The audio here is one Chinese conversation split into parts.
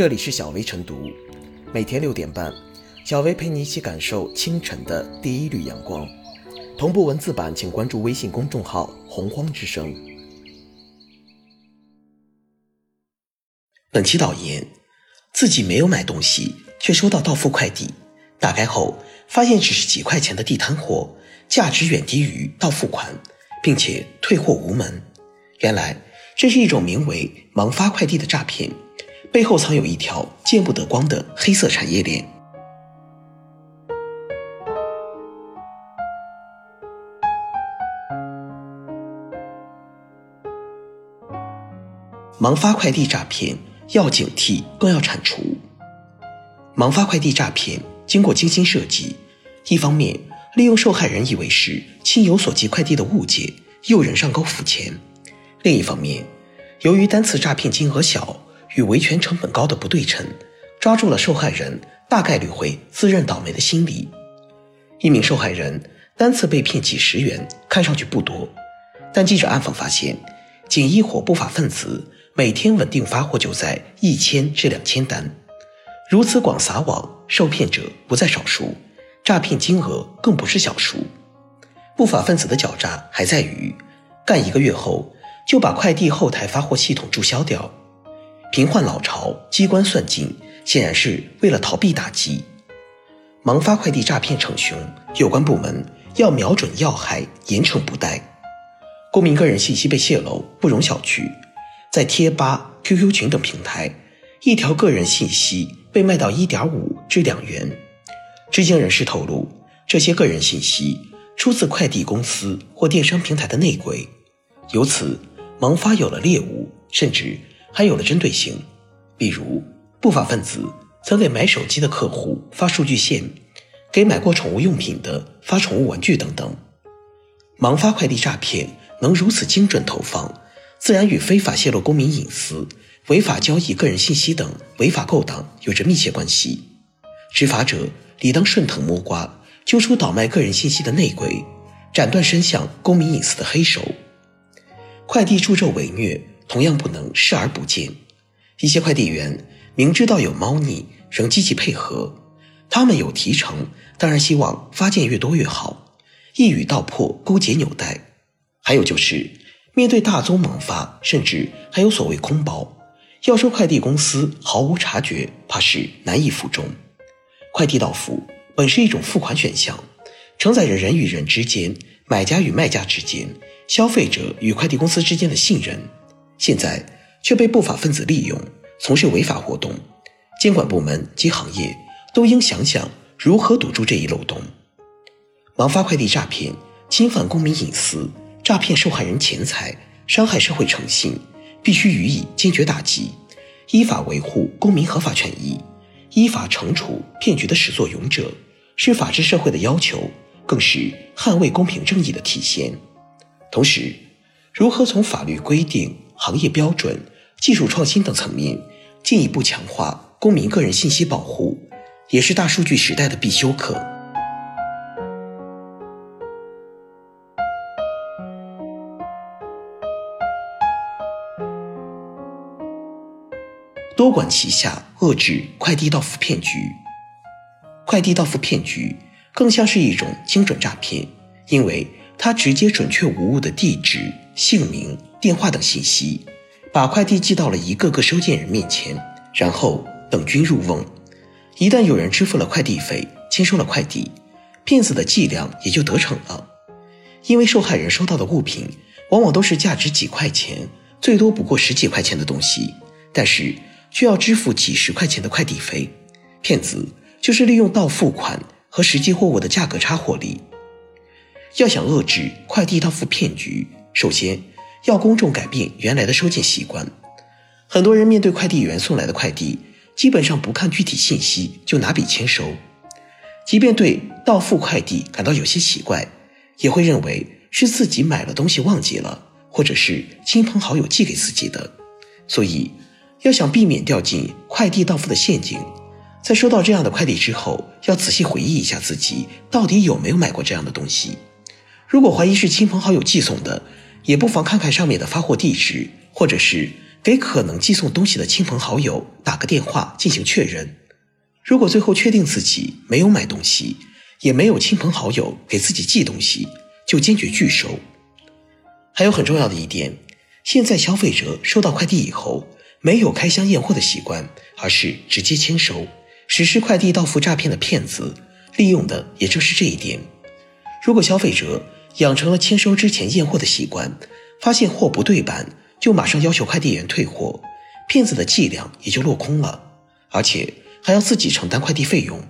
这里是小薇晨读，每天六点半，小薇陪你一起感受清晨的第一缕阳光。同步文字版，请关注微信公众号“洪荒之声”。本期导言：自己没有买东西，却收到到付快递，打开后发现只是几块钱的地摊货，价值远低于到付款，并且退货无门。原来这是一种名为“盲发快递”的诈骗。背后藏有一条见不得光的黑色产业链。盲发快递诈骗要警惕，更要铲除。盲发快递诈骗经过精心设计，一方面利用受害人以为是亲友所寄快递的误解，诱人上钩付钱；另一方面，由于单次诈骗金额小。与维权成本高的不对称，抓住了受害人大概率会自认倒霉的心理。一名受害人单次被骗几十元，看上去不多，但记者暗访发现，仅一伙不法分子每天稳定发货就在一千至两千单，如此广撒网，受骗者不在少数，诈骗金额更不是小数。不法分子的狡诈还在于，干一个月后就把快递后台发货系统注销掉。平换老巢，机关算尽，显然是为了逃避打击。盲发快递诈骗逞凶，有关部门要瞄准要害，严惩不贷。公民个人信息被泄露，不容小觑。在贴吧、QQ 群等平台，一条个人信息被卖到一点五至两元。知情人士透露，这些个人信息出自快递公司或电商平台的内鬼，由此盲发有了猎物，甚至。还有了针对性，比如不法分子曾给买手机的客户发数据线，给买过宠物用品的发宠物玩具等等。盲发快递诈骗能如此精准投放，自然与非法泄露公民隐私、违法交易个人信息等违法勾当有着密切关系。执法者理当顺藤摸瓜，揪出倒卖个人信息的内鬼，斩断伸向公民隐私的黑手。快递助纣为虐。同样不能视而不见。一些快递员明知道有猫腻，仍积极配合。他们有提成，当然希望发件越多越好，一语道破，勾结纽带。还有就是，面对大宗猛发，甚至还有所谓空包，要说快递公司毫无察觉，怕是难以服众。快递到付本是一种付款选项，承载着人与人之间、买家与卖家之间、消费者与快递公司之间的信任。现在却被不法分子利用，从事违法活动，监管部门及行业都应想想如何堵住这一漏洞。盲发快递诈骗侵犯公民隐私，诈骗受害人钱财，伤害社会诚信，必须予以坚决打击，依法维护公民合法权益，依法惩处骗局的始作俑者，是法治社会的要求，更是捍卫公平正义的体现。同时，如何从法律规定？行业标准、技术创新等层面，进一步强化公民个人信息保护，也是大数据时代的必修课。多管齐下，遏制快递到付骗局。快递到付骗局更像是一种精准诈骗，因为它直接准确无误的地址、姓名。电话等信息，把快递寄到了一个个收件人面前，然后等君入瓮。一旦有人支付了快递费，签收了快递，骗子的伎俩也就得逞了。因为受害人收到的物品往往都是价值几块钱，最多不过十几块钱的东西，但是却要支付几十块钱的快递费。骗子就是利用到付款和实际货物的价格差获利。要想遏制快递到付骗局，首先。要公众改变原来的收件习惯，很多人面对快递员送来的快递，基本上不看具体信息就拿笔签收，即便对到付快递感到有些奇怪，也会认为是自己买了东西忘记了，或者是亲朋好友寄给自己的。所以，要想避免掉进快递到付的陷阱，在收到这样的快递之后，要仔细回忆一下自己到底有没有买过这样的东西。如果怀疑是亲朋好友寄送的，也不妨看看上面的发货地址，或者是给可能寄送东西的亲朋好友打个电话进行确认。如果最后确定自己没有买东西，也没有亲朋好友给自己寄东西，就坚决拒收。还有很重要的一点，现在消费者收到快递以后，没有开箱验货的习惯，而是直接签收，实施快递到付诈骗的骗子利用的也正是这一点。如果消费者养成了签收之前验货的习惯，发现货不对版就马上要求快递员退货，骗子的伎俩也就落空了，而且还要自己承担快递费用。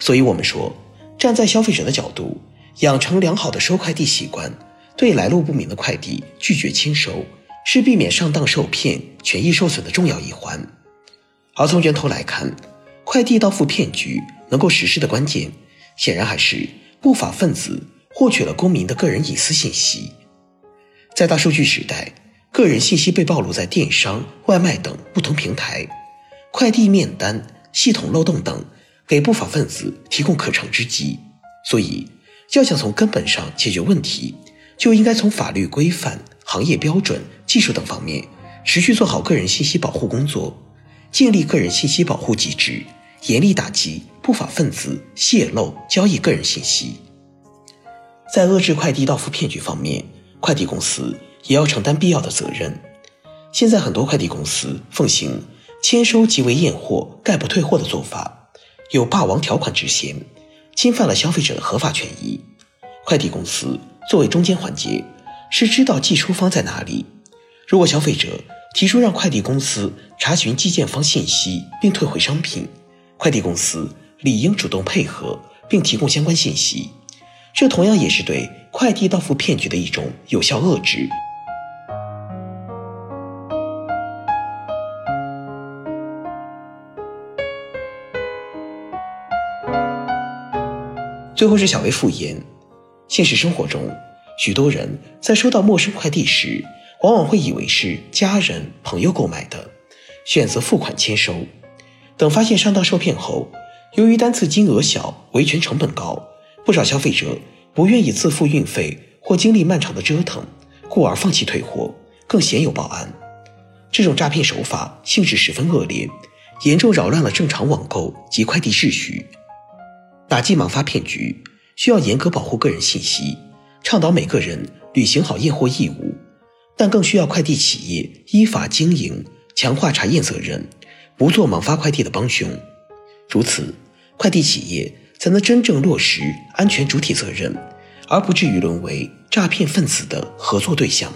所以，我们说，站在消费者的角度，养成良好的收快递习惯，对来路不明的快递拒绝签收，是避免上当受骗、权益受损的重要一环。而从源头来看，快递到付骗局能够实施的关键，显然还是不法分子获取了公民的个人隐私信息。在大数据时代，个人信息被暴露在电商、外卖等不同平台，快递面单、系统漏洞等。给不法分子提供可乘之机，所以要想从根本上解决问题，就应该从法律规范、行业标准、技术等方面持续做好个人信息保护工作，建立个人信息保护机制，严厉打击不法分子泄露、交易个人信息。在遏制快递到付骗局方面，快递公司也要承担必要的责任。现在很多快递公司奉行签收即为验货、概不退货的做法。有霸王条款之嫌，侵犯了消费者的合法权益。快递公司作为中间环节，是知道寄出方在哪里。如果消费者提出让快递公司查询寄件方信息并退回商品，快递公司理应主动配合并提供相关信息。这同样也是对快递到付骗局的一种有效遏制。最后是小薇复言，现实生活中，许多人在收到陌生快递时，往往会以为是家人朋友购买的，选择付款签收。等发现上当受骗后，由于单次金额小、维权成本高，不少消费者不愿意自付运费或经历漫长的折腾，故而放弃退货，更鲜有报案。这种诈骗手法性质十分恶劣，严重扰乱了正常网购及快递秩序。打击盲发骗局，需要严格保护个人信息，倡导每个人履行好验货义务，但更需要快递企业依法经营，强化查验责任，不做盲发快递的帮凶。如此，快递企业才能真正落实安全主体责任，而不至于沦为诈骗分子的合作对象。